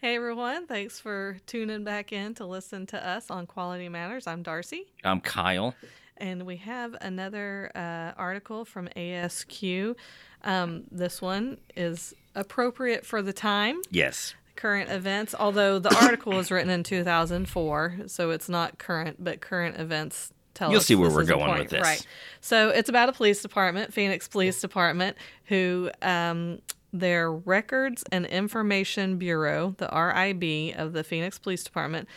Hey everyone, thanks for tuning back in to listen to us on Quality Matters. I'm Darcy, I'm Kyle. and we have another uh, article from ASQ. Um, this one is appropriate for the time, Yes. current events, although the article was written in 2004, so it's not current, but current events tell us. You'll see where we're going important. with this. Right. So it's about a police department, Phoenix Police Department, who um, their Records and Information Bureau, the RIB of the Phoenix Police Department,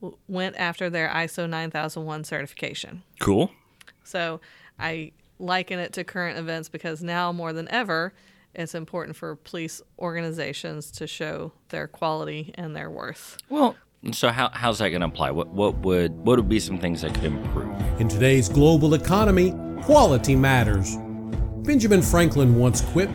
w- went after their ISO 9001 certification. Cool. So I liken it to current events because now more than ever, it's important for police organizations to show their quality and their worth. Well, so how, how's that going to apply? What what would what would be some things that could improve? In today's global economy, quality matters. Benjamin Franklin once quipped,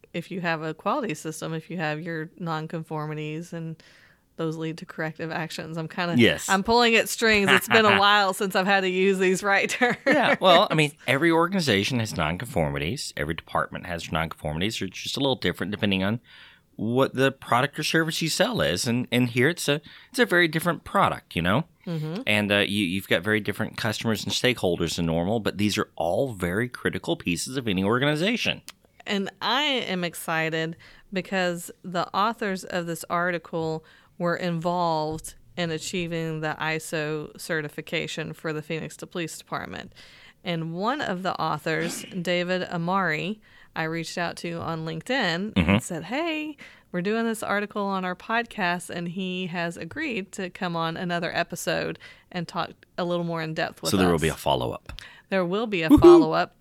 if you have a quality system, if you have your nonconformities and those lead to corrective actions. I'm kind of Yes. I'm pulling at strings. It's been a while since I've had to use these right terms. Yeah. Well, I mean, every organization has nonconformities. Every department has nonconformities. They're just a little different depending on what the product or service you sell is. And and here it's a it's a very different product, you know. Mm-hmm. And uh, you you've got very different customers and stakeholders than normal, but these are all very critical pieces of any organization. And I am excited because the authors of this article were involved in achieving the ISO certification for the Phoenix Police Department. And one of the authors, David Amari, I reached out to on LinkedIn and mm-hmm. said, Hey, we're doing this article on our podcast, and he has agreed to come on another episode and talk a little more in depth with us. so there will be a follow up. there will be a follow up.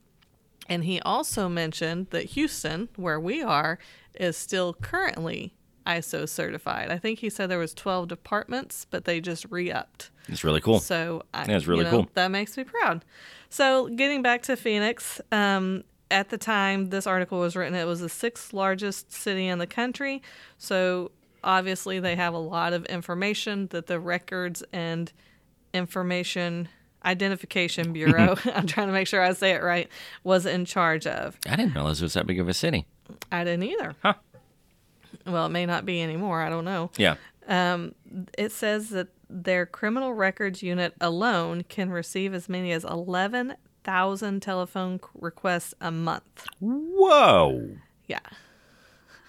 And he also mentioned that Houston, where we are, is still currently ISO certified. I think he said there was 12 departments, but they just re-upped. It's really cool. So I, That's really you know, cool. That makes me proud. So getting back to Phoenix, um, at the time this article was written, it was the sixth largest city in the country. So obviously they have a lot of information that the records and information identification bureau mm-hmm. i'm trying to make sure i say it right was in charge of I didn't realize it was that big of a city. i didn't either Huh. well it may not be anymore i don't know Yeah. Um, it says that their criminal records unit alone can receive as many as 11,000 telephone requests a month. Whoa. Yeah.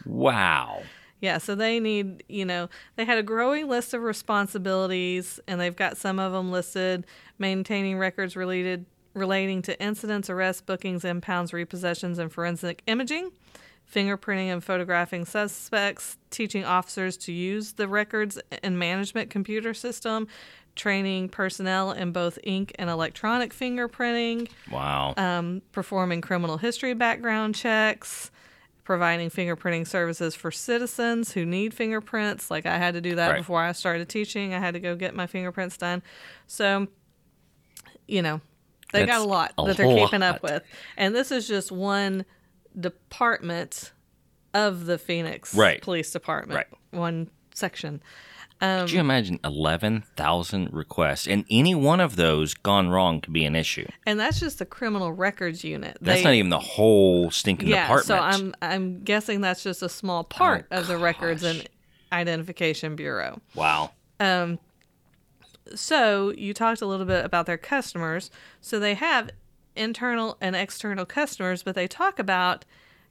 Wow. Yeah, so they need, you know, they had a growing list of responsibilities and they've got some of them listed maintaining records related relating to incidents, arrests, bookings, impounds, repossessions and forensic imaging, fingerprinting and photographing suspects, teaching officers to use the records and management computer system, training personnel in both ink and electronic fingerprinting, Wow. um, performing criminal history background checks, providing fingerprinting services for citizens who need fingerprints. Like I had to do that Right. before I started teaching. I had to go get my fingerprints done. So, you know, they got a lot a that they're keeping up with. And this is just one department of the Phoenix Right. Police Department. Right. One section. Could you imagine 11,000 requests? And any one of those gone wrong could be an issue. And that's just the criminal records unit. That's They- not even the whole stinking yeah, department. so I'm I'm guessing that's just a small part Oh, of the Records and Identification Bureau. wow. Um, So you talked a little bit about their customers. So they have internal and external customers, but they talk about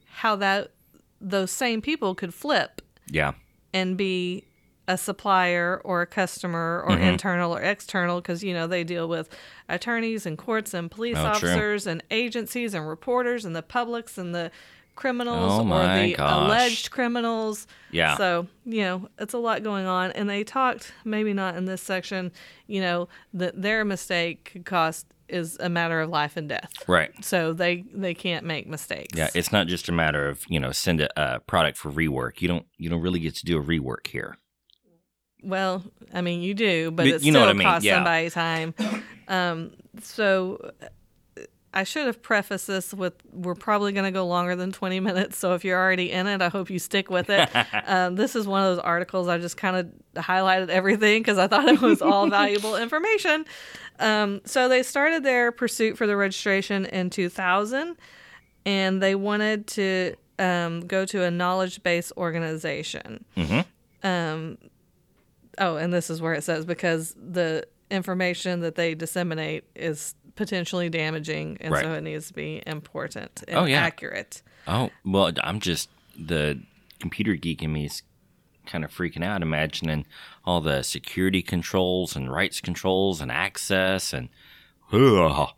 how that those same people could flip Yeah. and be a supplier or a customer Mm-hmm. or internal or external because you know they deal with attorneys and courts and police Oh, true. officers and agencies and reporters and the publics and the criminals Oh, or the gosh. alleged criminals Yeah. so you know it's a lot going on and they talked maybe not in this section you know that their mistake could cost is a matter of life and death Right. so they they can't make mistakes Yeah, it's not just a matter of, you know, send a, a product for rework. You don't you don't really get to do a rework here. Well, I mean, you do, but You- it you know still what I mean, costs yeah. somebody time. Um, so uh, I should have prefaced this with we're probably going to go longer than 20 minutes. So if you're already in it, I hope you stick with it. um, this is one of those articles I just kind of highlighted everything because I thought it was all valuable information. Um, so they started their pursuit for the registration in 2000 and they wanted to um, go to a knowledge based organization. Um, oh, and this is where it says because the information that they disseminate is potentially damaging, and so it needs to be important and Oh, yeah. accurate. Oh, well, I'm just the computer geek in me is kind of freaking out, imagining all the security controls and rights controls and access and. Ugh.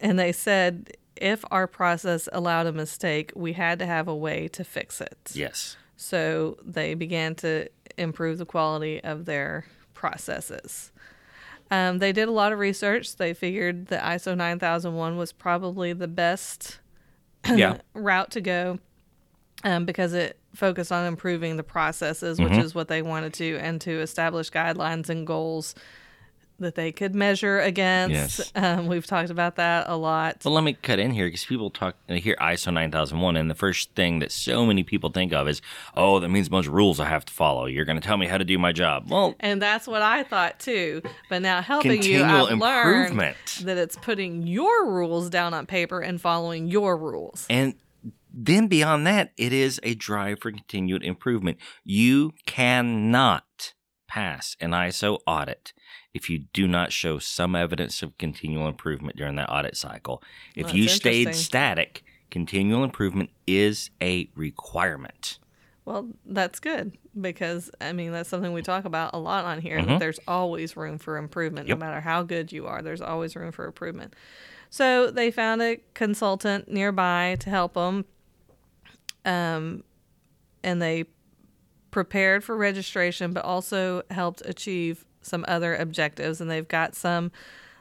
And they said if our process allowed a mistake, we had to have a way to fix it. Yes. So they began to improve the quality of their processes. Um, they did a lot of research. They figured the ISO 9001 was probably the best Yeah. route to go um, because it focused on improving the processes, which is what they wanted to, and to establish guidelines and goals that they could measure against. Yes. Um, we've talked about that a lot. Well, let me cut in here because people talk they hear ISO 9001, and the first thing that so many people think of is, oh, that means a bunch of rules I have to follow. You're going to tell me how to do my job. Well, And that's what I thought too. But now helping you, I've learned improvement. that it's putting your rules down on paper and following your rules. And then beyond that, it is a drive for continued improvement. You cannot pass an ISO audit if you do not show some evidence of continual improvement during that audit cycle. If Well, you stayed static, continual improvement is a requirement. Well, that's good because I mean that's something we talk about a lot on here. Mhm. That there's always room for improvement, Yep. no matter how good you are. There's always room for improvement. So they found a consultant nearby to help them, um, and they prepared for registration, but also helped achieve some other objectives. And they've got some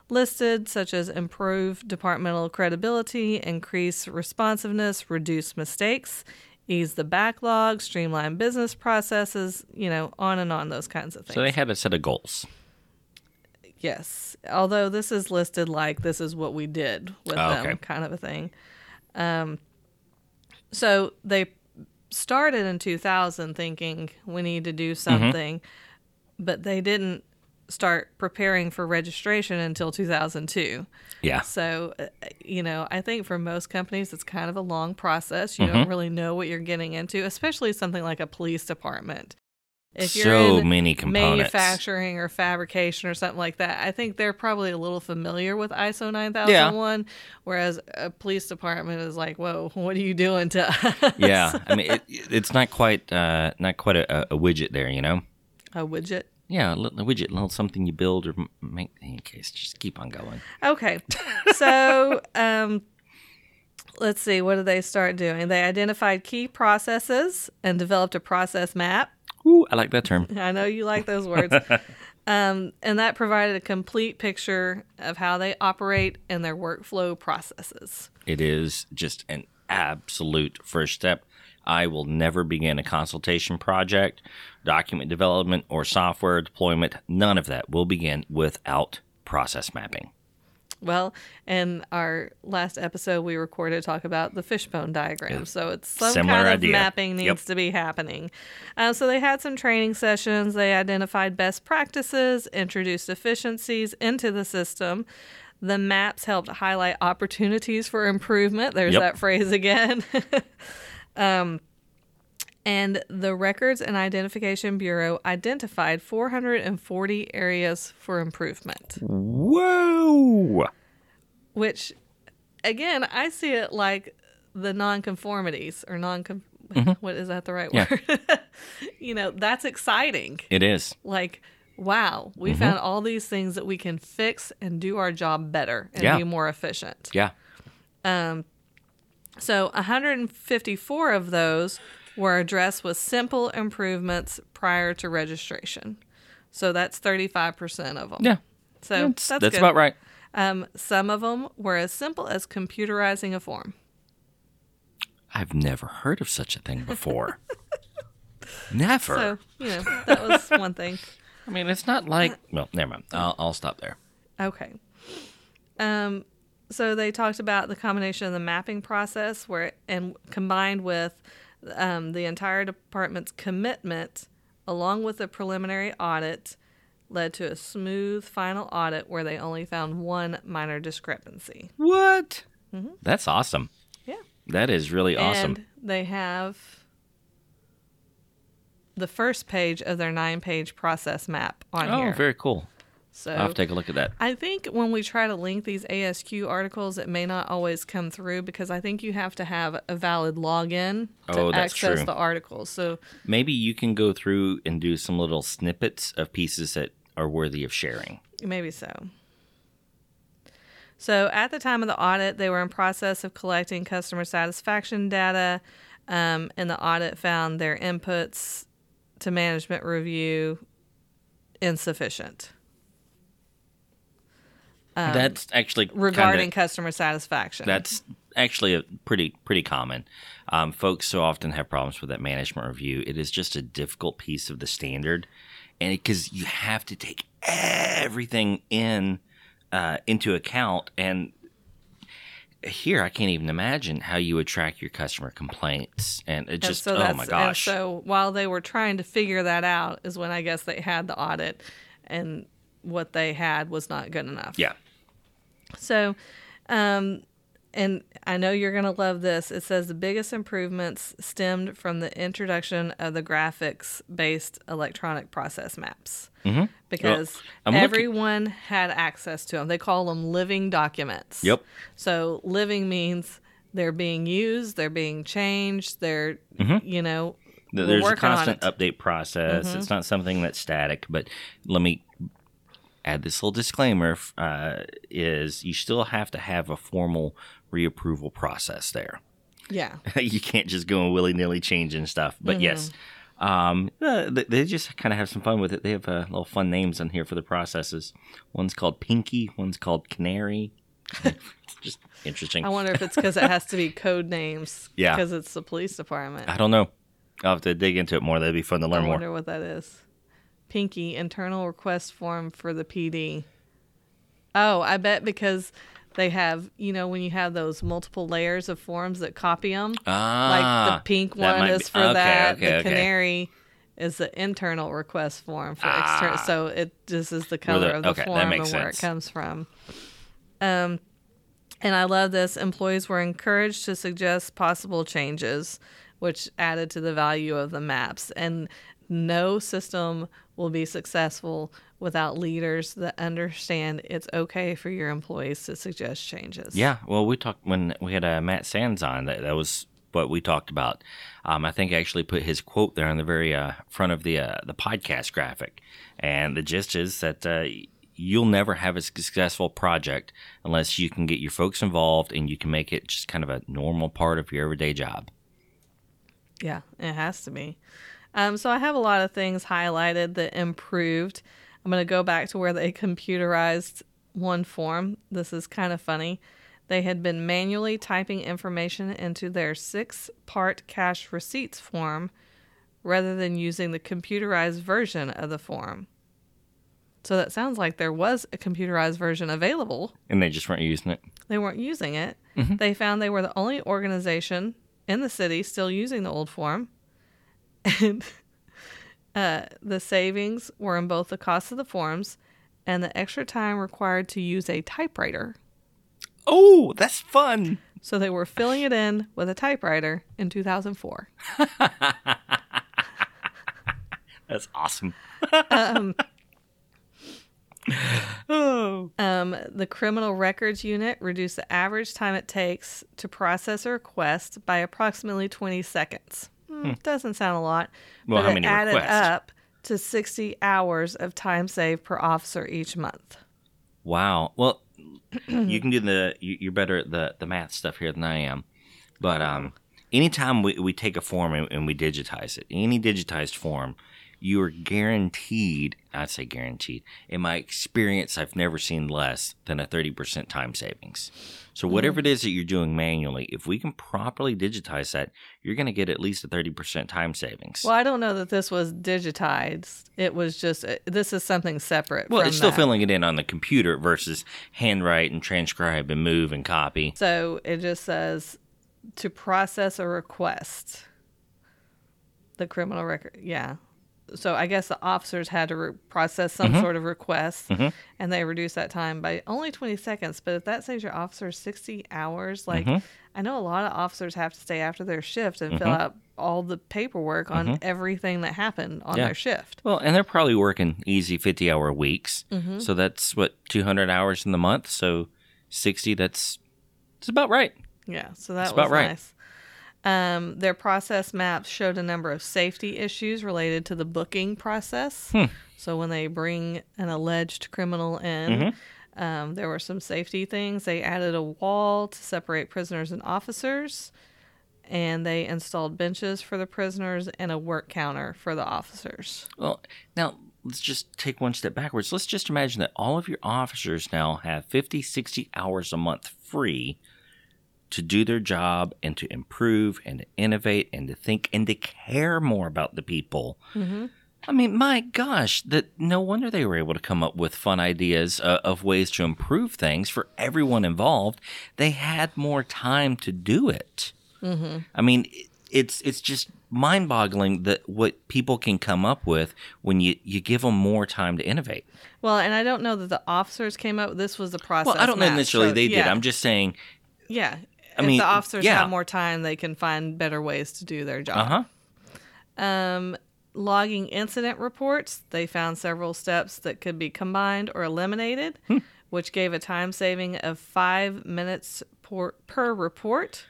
listed, such as improve departmental credibility, increase responsiveness, reduce mistakes, ease the backlog, streamline business processes, you know, on and on, those kinds of things. So they had a set of goals. Yes. Although this is listed like this is what we did with Oh, them, okay. kind of a thing. Um, so they started in 2000 thinking we need to do something, but they didn't start preparing for registration until 2002. Yeah. So, uh, you know, I think for most companies, it's kind of a long process. You Mm-hmm. don't really know what you're getting into, especially something like a police department. If you're So in many components. manufacturing or fabrication or something like that, I think they're probably a little familiar with ISO 9001, whereas a police department is like, whoa, what are you doing to us? Yeah. I mean, it, it's not quite uh, not quite a, a widget there, you know. A widget. Yeah, a little a widget, a little something you build or make. In case, just keep on going. Okay. So, um, let's see. What did they start doing? They identified key processes and developed a process map. Ooh, I like that term. I know you like those words. um, and that provided a complete picture of how they operate and their workflow processes. It is just an absolute first step. I will never begin a consultation project, document development, or software deployment. None of that will begin without process mapping. Well, in our last episode, we recorded talk about the fishbone diagram. So it's some Similar kind of idea. mapping needs Yep. to be happening. Uh, so they had some training sessions. They identified best practices, introduced efficiencies into the system. The maps helped highlight opportunities for improvement. There's Yep. that phrase again. um, and the Records and Identification Bureau identified 440 areas for improvement Whoa! which again i see it like the nonconformities or non what is that the right Yeah. word you know that's exciting It is. like wow we Mm-hmm. found all these things that we can fix and do our job better and Yeah. be more efficient Yeah. So 154 of those were addressed with simple improvements prior to registration so that's 35% of them Yeah. so That's, that's, that's good. about right. um, some of them were as simple as computerizing a form I've never heard of such a thing before. Never. So, you know, that was one thing. I mean, it's not like. Well, never mind. I'll, I'll stop there. Okay. Um, so they talked about the combination of the mapping process, where and combined with um, the entire department's commitment, along with the preliminary audit, led to a smooth final audit where they only found one minor discrepancy. What? That's awesome. Yeah. That is really awesome. And they have the first page of their nine-page process map on oh, here. very cool. So I'll have to take a look at that. I think when we try to link these ASQ articles, it may not always come through because I think you have to have a valid login to Oh, that's access true. the articles. So Maybe you can go through and do some little snippets of pieces that are worthy of sharing. maybe so. So at the time of the audit, they were in process of collecting customer satisfaction data, um, and the audit found their inputs to management review insufficient that's actually Um, regarding kinda, customer satisfaction. that's actually a pretty pretty common. Um, folks so often have problems with that management review. It is just a difficult piece of the standard, and because you have to take everything in uh, into account, and here I can't even imagine how you would track your customer complaints, and it And just so oh my and gosh. so while they were trying to figure that out, is when I guess they had the audit, and what they had was not good enough. yeah, So, um, and I know you're going to love this. It says the biggest improvements stemmed from the introduction of the graphics based electronic process maps. Mm-hmm. Because looking- everyone had access to them. They call them living documents. Yep. So, living means they're being used, they're being changed, they're, you know, There's a constant. Mm-hmm. update process. It's not something that's static. But let me add this little disclaimer: uh, is you still have to have a formal reapproval process there. Yeah. you can't just go and willy nilly changing stuff. But yes, Mm-hmm. um, uh, they, just kind of have some fun with it. They have uh, little fun names on here for the processes. One's called Pinky. One's called Canary. just interesting. I wonder if it's because it has to be code names. Yeah. Because it's the police department. I don't know. I'll have to dig into it more. That'd be fun to learn more. I more. wonder what that is. Pinky internal request form for the PD. Oh, I bet because they have, you know, when you have those multiple layers of forms that copy them, Ah, like the pink one is be- for okay, that. okay, the okay. canary is the internal request form for external. So it this is the color the- of the okay, form and makes where it comes from. Um, and I love this. Employees were encouraged to suggest possible changes, which added to the value of the maps. And no system will be successful without leaders that understand it's okay for your employees to suggest changes. Yeah, well, we talked when we had uh, Matt Sands on. That that was what we talked about. Um, I think I actually put his quote there on the very uh, front of the uh, the podcast graphic, and the gist is that uh, you'll never have a successful project unless you can get your folks involved and you can make it just kind of a normal part of your everyday job. Yeah, it has to be. Um, so I have a lot of things highlighted that improved. I'm going to go back to where they computerized one form. This is kind of funny. They had been manually typing information into their six part cash receipts form rather than using the computerized version of the form. So that sounds like there was a computerized version available And they just weren't using it. they weren't using it. They found they were the only organization in the city still using the old form. And uh, the savings were in both the cost of the forms and the extra time required to use a typewriter. Oh, that's fun. So they were filling it in with a typewriter in 2004. That's awesome. oh, Um, the criminal records unit reduced the average time it takes to process a request by approximately 20 seconds. Hmm, Doesn't sound a lot, Well, but how many added requests? up to 60 hours of time saved per officer each month. Wow. Well, you can do the. you- You're better at the the math stuff here than I am, but um, anytime we we take a form and, and we digitize it, any digitized form, you are guaranteed, I'd say guaranteed, in my experience, I've never seen less than a 30% time savings. So, whatever it is that you're doing manually, if we can properly digitize that, you're going to get at least a 30% time savings. Well, I don't know that this was digitized. It was just uh, this is something separate. Well, it's still that. filling it in on the computer versus handwrite and transcribe and move and copy. So it just says to process a request. The criminal record, yeah. So I guess the officers had to re- process some Mm-hmm. sort of request, and they reduced that time by only 20 seconds. But if that saves your officers 60 hours, like Mm-hmm. I know a lot of officers have to stay after their shift and fill out all the paperwork on everything that happened on Mm-hmm. Yeah. their shift. Well, and they're probably working easy 50 hour weeks. Mm-hmm. So that's what, 200 hours in the month. So 60, that's, it's about right. Yeah, so that was about right. Um, their process maps showed a number of safety issues related to the booking process. Hmm. So when they bring an alleged criminal in, Mm-hmm. um, there were some safety things. They added a wall to separate prisoners and officers, and they installed benches for the prisoners and a work counter for the officers. Well, now let's just take one step backwards. Let's just imagine that all of your officers now have 50, 60 hours a month free to do their job and to improve and to innovate and to think and to care more about the people. I mean, my gosh, that no wonder they were able to come up with fun ideas uh, of ways to improve things for everyone involved. They had more time to do it. I mean, it's it's just mind-boggling that what people can come up with when you you give them more time to innovate. Well, and I don't know that the officers came up. This was the process. Well, I don't know map necessarily showed- they did. I'm just saying, Yeah. I if mean, the officers yeah. have more time, they can find better ways to do their job. huh. Um, logging incident reports, they found several steps that could be combined or eliminated, Hmm. which gave a time saving of five minutes per, per report,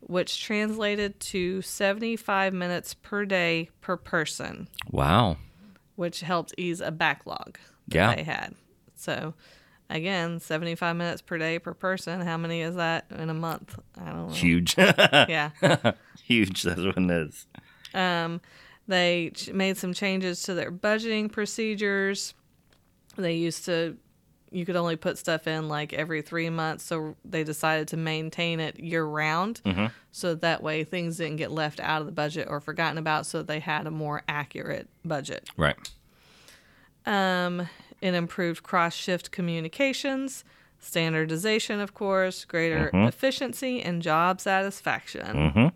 which translated to 75 minutes per day per person, Wow. which helped ease a backlog that Yeah. they had. So, again, 75 minutes per day per person. How many is that in a month? I don't know. Huge. Yeah. Huge. That's what it is. Um, they ch- made some changes to their budgeting procedures. They used to, you could only put stuff in like every three months, so they decided to maintain it year round. So that way things didn't get left out of the budget or forgotten about, so they had a more accurate budget. Right. Um, it improved cross shift communications, standardization, of course, greater efficiency, and job satisfaction.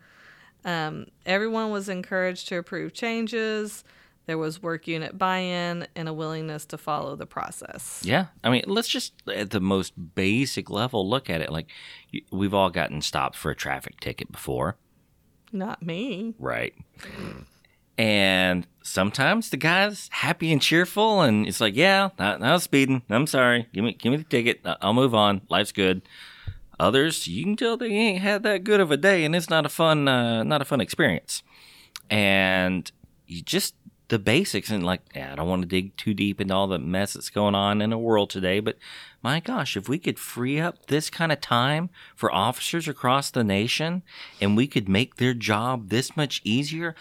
Um, everyone was encouraged to approve changes. There was work unit buy in and a willingness to follow the process. Yeah. I mean, let's just at the most basic level look at it. Like, we've all gotten stopped for a traffic ticket before. Not me. Right. And sometimes the guy's happy and cheerful, and it's like, yeah, I, was speeding. I'm sorry. Give me, give me the ticket. I'll move on. Life's good. Others, you can tell they ain't had that good of a day, and it's not a fun, uh, not a fun experience. And you just the basics, and like, yeah, I don't want to dig too deep into all the mess that's going on in the world today, but my gosh, if we could free up this kind of time for officers across the nation, and we could make their job this much easier,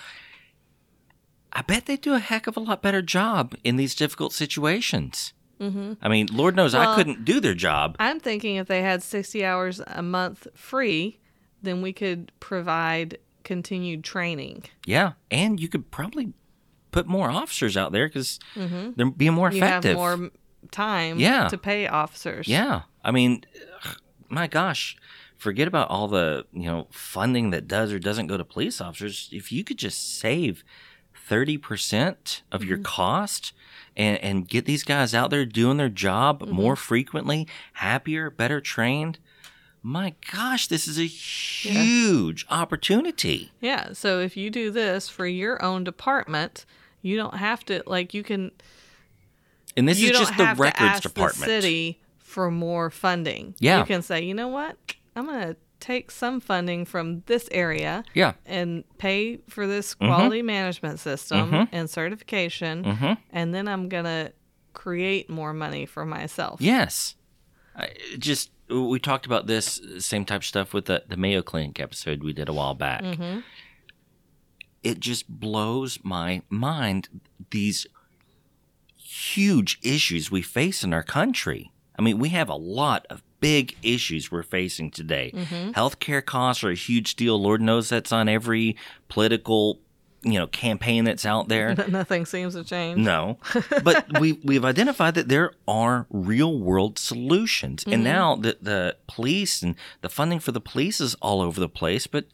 I bet they do a heck of a lot better job in these difficult situations. Mm-hmm. I mean, Lord knows I couldn't do their job. I'm thinking if they had 60 hours a month free, then we could provide continued training. Yeah, and you could probably put more officers out there because they're being more You effective. have more time Yeah. to pay officers. Yeah, I mean, my gosh, forget about all the you know funding that does or doesn't go to police officers. If you could just save thirty percent of your mm-hmm. cost and and get these guys out there doing their job mm-hmm. more frequently, happier, better trained. My gosh, this is a huge opportunity. Yeah. So if you do this for your own department, you don't have to like you can And this is just the records department. the city for more funding. Yeah. You can say, you know what? I'm gonna take some funding from this area Yeah. and pay for this Mm-hmm. quality management system and certification Mm-hmm. and then I'm gonna create more money for myself. Yes. I, just we talked about this same type of stuff with the, the Mayo Clinic episode we did a while back. It just blows my mind these huge issues we face in our country. I mean, we have a lot of big issues we're facing today. Mm-hmm. Healthcare costs are a huge deal. Lord knows that's on every political, you know, campaign that's out there. Nothing seems to change. No, but we we've identified that there are real world solutions, and mm-hmm. now the the police and the funding for the police is all over the place. But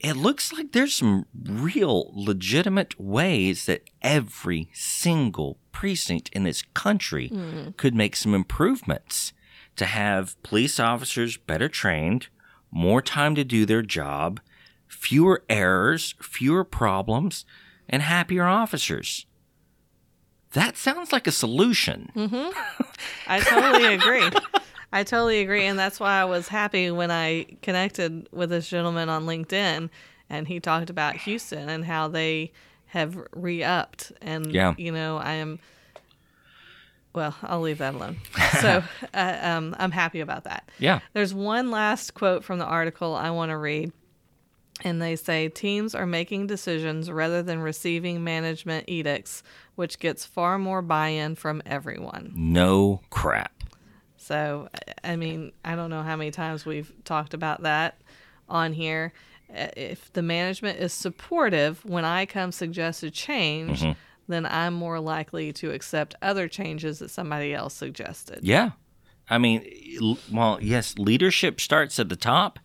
it looks like there's some real legitimate ways that every single precinct in this country mm. could make some improvements to have police officers better trained, more time to do their job, fewer errors, fewer problems, and happier officers. That sounds like a solution. Mm-hmm. I totally agree. I totally agree. And that's why I was happy when I connected with this gentleman on LinkedIn and he talked about Houston and how they have re upped. And, Yeah. you know, I am, well, I'll leave that alone. So uh, um, I'm happy about that. Yeah. There's one last quote from the article I want to read. And they say teams are making decisions rather than receiving management edicts, which gets far more buy in from everyone. No crap. So, I- mean, I don't know how many times we've talked about that on here. Uh, If the management is supportive when I come suggest a change, then I'm more likely to accept other changes that somebody else suggested. Yeah. I mean, well, yes, leadership starts at the top.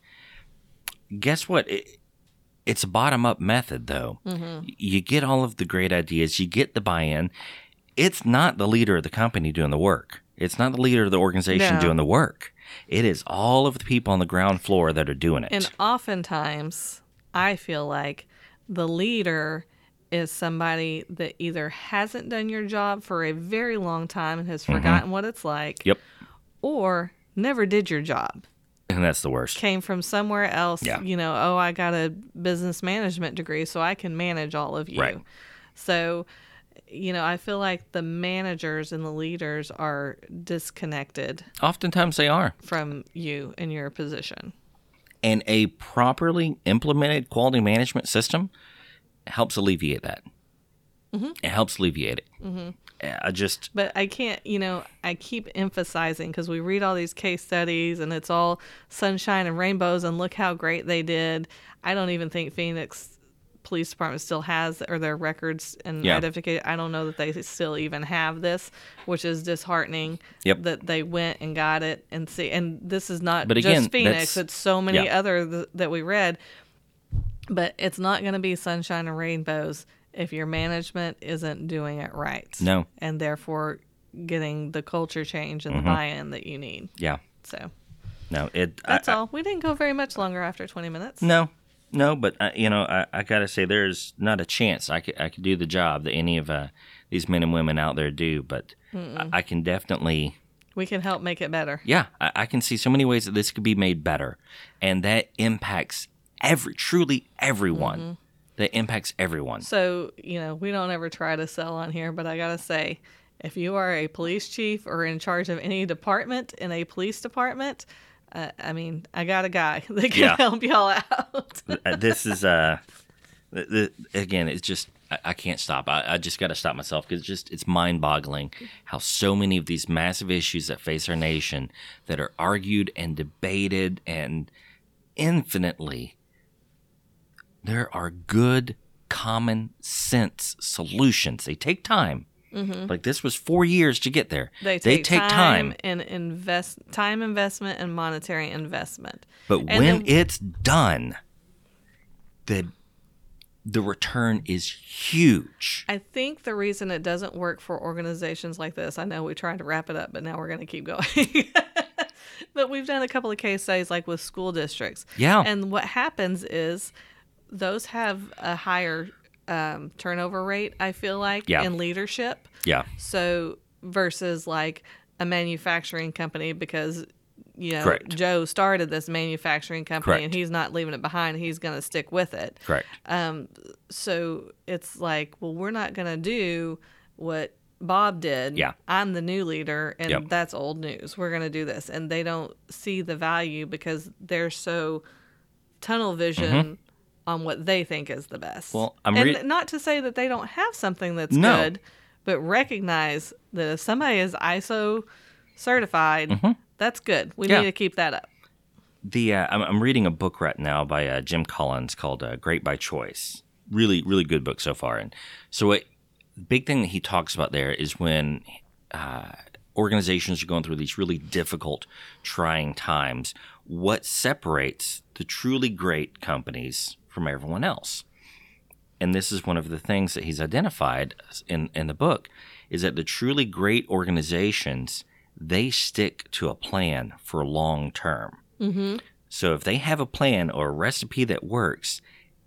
Guess what? It, it's a bottom up method, though. Mm-hmm. You get all of the great ideas, you get the buy in. It's not the leader of the company doing the work, it's not the leader of the organization No. doing the work. It is all of the people on the ground floor that are doing it. And oftentimes, I feel like the leader is somebody that either hasn't done your job for a very long time and has mm-hmm. forgotten what it's like, yep. or never did your job. And that's the worst. came from somewhere else. Yeah. You know, oh, I got a business management degree, so I can manage all of you. Right. So, you know, I feel like the managers and the leaders are disconnected Oftentimes they are. from you and your position. And a properly implemented quality management system helps alleviate that. It helps alleviate it. Mm-hmm. I just, But I can't, you know, I keep emphasizing because we read all these case studies and it's all sunshine and rainbows and look how great they did. I don't even think Phoenix Police Department still has or their records and Yeah. identification. I don't know that they still even have this, which is disheartening. Yep. That they went and got it and see. And this is not But again, just Phoenix; it's so many yeah. other th- that we read. But it's not going to be sunshine and rainbows if your management isn't doing it right no. and therefore getting the culture change and the buy-in that you need. Yeah. So No. It. that's I, I- all. We didn't go very much longer after 20 minutes. No, no, but uh, you know, I, I gotta say, there's not a chance I could I could do the job that any of uh, these men and women out there do. But I, I can definitely, We can help make it better. yeah, I, I can see so many ways that this could be made better, and that impacts every truly everyone. That impacts everyone. So, you know, we don't ever try to sell on here, but I got to say, if you are a police chief or in charge of any department in a police department, uh, I mean, I got a guy that can Yeah. help y'all out. Uh, this is uh, th- th- again, it's just I, I can't stop. I, I just got to stop myself because just it's mind boggling how so many of these massive issues that face our nation that are argued and debated and infinitely there are good common sense solutions. They take time. Like this was four years to get there. Mm-hmm. They take, time, time, and invest time investment and monetary investment. but and when then- it's done, the the return is huge. I think the reason it doesn't work for organizations like this, I know we tried to wrap it up, but now we're going to keep going. but we've done a couple of case studies like with school districts. Yeah. And what happens is those have a higher um, turnover rate, I feel like, Yeah. in leadership. Yeah. So versus like a manufacturing company because you know Correct. Joe started this manufacturing company and he's not leaving it behind. He's going to stick with it. Correct. Um, so it's like, well, we're not going to do what Bob did. Yeah. I'm the new leader, and Yep. that's old news. We're going to do this. And they don't see the value because they're so tunnel vision on what they think is the best. Well, I'm and not to say that they don't have something that's No. good, but recognize that if somebody is ISO certified, that's good. We Mm-hmm. Yeah. need to keep that up. the uh, I'm, I'm reading a book right now by uh, Jim Collins called uh, Great by Choice. Really, really good book so far. And so, what big thing that he talks about there is when uh, organizations are going through these really difficult, trying times. What separates the truly great companies from everyone else? And this is one of the things that he's identified in in the book is that the truly great organizations they stick to a plan for long term. Mm-hmm. So if they have a plan or a recipe that works,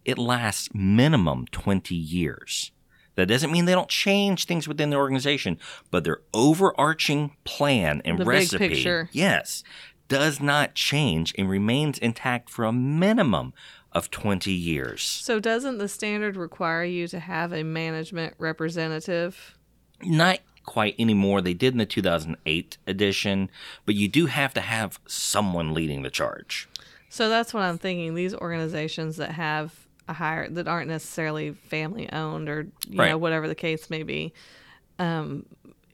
it lasts minimum 20 years. That doesn't mean they don't change things within the organization, but their overarching plan and The recipe, yes, does not change and remains intact for a minimum of 20 years. So, doesn't the standard require you to have a management representative? Not quite anymore. They did in the 2008 edition, but you do have to have someone leading the charge. So that's what I'm thinking. These organizations that have a higher that aren't necessarily family owned or you know whatever the case may be, um,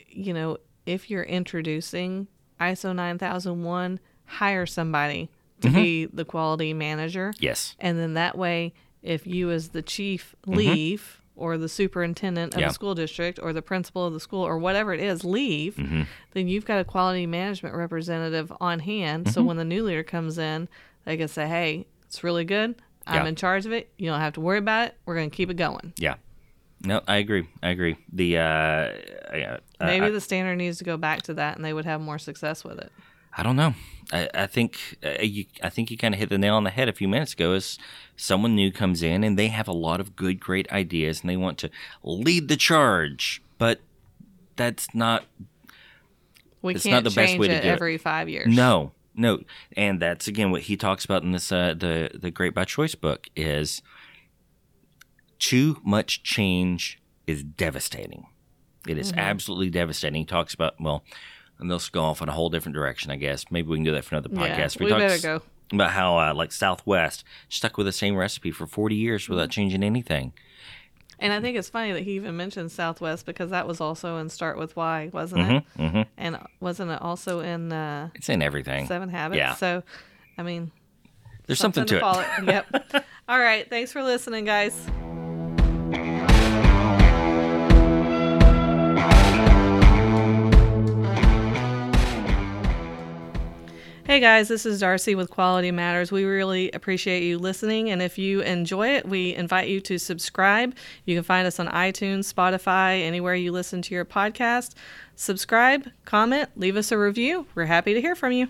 you know, if you're introducing ISO 9001, hire somebody to Mm-hmm. be the quality manager, Yes. and then that way, if you as the chief leave. Or the superintendent of Mm-hmm. Yeah. the school district, or the principal of the school, or whatever it is, leave, Mm-hmm. then you've got a quality management representative on hand. Mm-hmm. So when the new leader comes in, they can say, "Hey, it's really good. I'm Yeah. in charge of it. You don't have to worry about it. We're going to keep it going." Yeah. No, I agree. I agree. The uh, uh, Maybe I, the standard needs to go back to that, and they would have more success with it. I don't know. I, I think uh, you. I think you kind of hit the nail on the head a few minutes ago. Is someone new comes in and they have a lot of good, great ideas and they want to lead the charge, but that's not. We It's can't not the best change way to it do it. every five years. No, no, and that's again what he talks about in this uh, the the Great by Choice book is too much change is devastating. It is absolutely devastating. He talks about well, and they'll go off in a whole different direction. I guess maybe we can do that for another Yeah, podcast. we talked better go. about how uh, like Southwest stuck with the same recipe for forty years without changing anything. And I think it's funny that he even mentioned Southwest because that was also in Start with Why, wasn't it? Mm-hmm. And wasn't it also in uh, It's in everything. Seven Habits? Yeah. So, I mean, There's something, to, it. follow. yep. All right. Thanks for listening, guys. Hey guys, this is Darcy with Quality Matters. We really appreciate you listening, and if you enjoy it, we invite you to subscribe. You can find us on iTunes, Spotify, anywhere you listen to your podcast. Subscribe, comment, leave us a review. We're happy to hear from you.